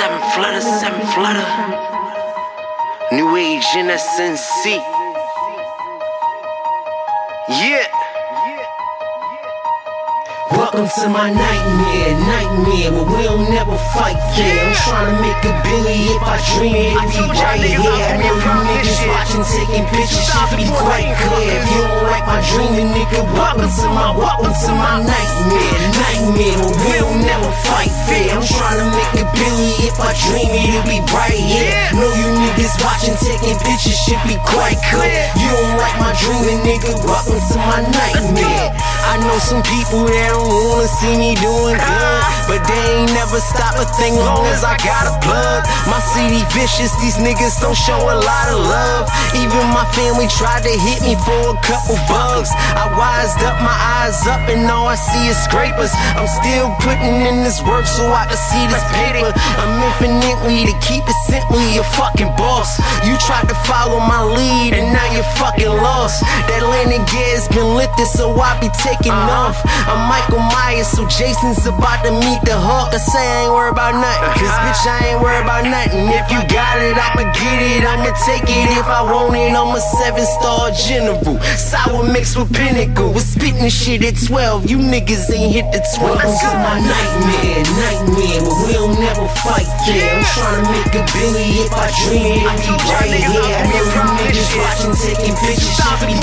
7th Letter, 7th Letter. New age NSNC. Yeah. Welcome to my nightmare, nightmare where we don't never fight fair. I'm trying to make a billion if I dream it, it be right here. I know you niggas watching, taking pictures should be quite clear. If you don't like my dreaming, nigga, welcome to my, welcome to my nightmare, nightmare where we don't never fight fair. I'm trying to make a billion I dream it, it be right here. Know you niggas watching, taking pictures should be quite clear. You don't like my dreaming, nigga, welcome to my nightmare. I know some people that don't wanna see me doing good, ah. but they ain't never stop a thing long as I got a plug. My city vicious, these niggas don't show a lot of love. Even my family tried to hit me for a couple bugs. I wised up, my eyes up, and all I see is scrapers. I'm still putting in this work so I can see this paper. I'm infinitely to keep it simply a fucking boss. You tried to follow my lead, and now you're fucking lost. That landing gear's been lifted, so I be taking uh-huh. off. I'm Michael Myers, so Jason's about to meet the Hulk. I say I ain't worried about nothing, cause bitch, I ain't worried about nothing. If you got it, I'ma get it, I'ma take it. If I want it, I'm a seven star general. Sour mixed with pinnacle, with spitting shit at 12. You niggas ain't hit the 12. This is my nightmare, nightmare, but we don't never fight fair. I'm trying to make a billion if I dream it, it be right here. I know you niggas watching, taking pictures, should be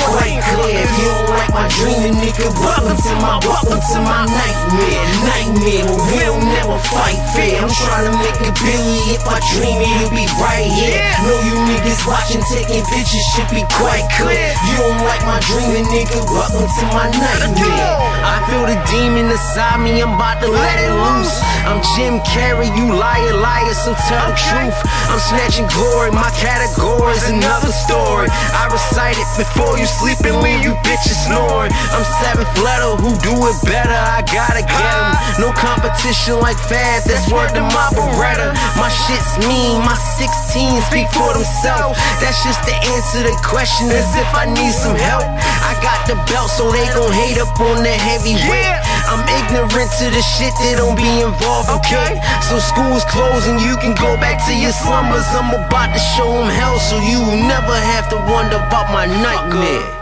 my nigga, welcome to my, welcome to my nightmare, nightmare, but we don't never fight fair. I'm trying to make a billion if I dream it, it be right here. Know you niggas watching, taking pictures, should be quite clear. You don't like my dreaming, nigga, welcome to my nightmare. I feel the demon inside me, I'm about to let it loose. I'm Jim Carrey, you liar, liar, so tell the truth. I'm snatching glory, my category's another story. I recite it before you sleep and leave you bitches snoring. Letter, who do it better? I gotta get 'em. No competition like Fab, that's word to my Beretta. My shit's mean, my 16 speak for themselves. That's just to answer the question as if I need some help. I got the belt, so they gon' hate up on the heavyweight. I'm ignorant to the shit that don't be involved, okay? So school's closing, you can go back to your slumbers. I'm about to show them hell, so you never have to wonder about my nightmare.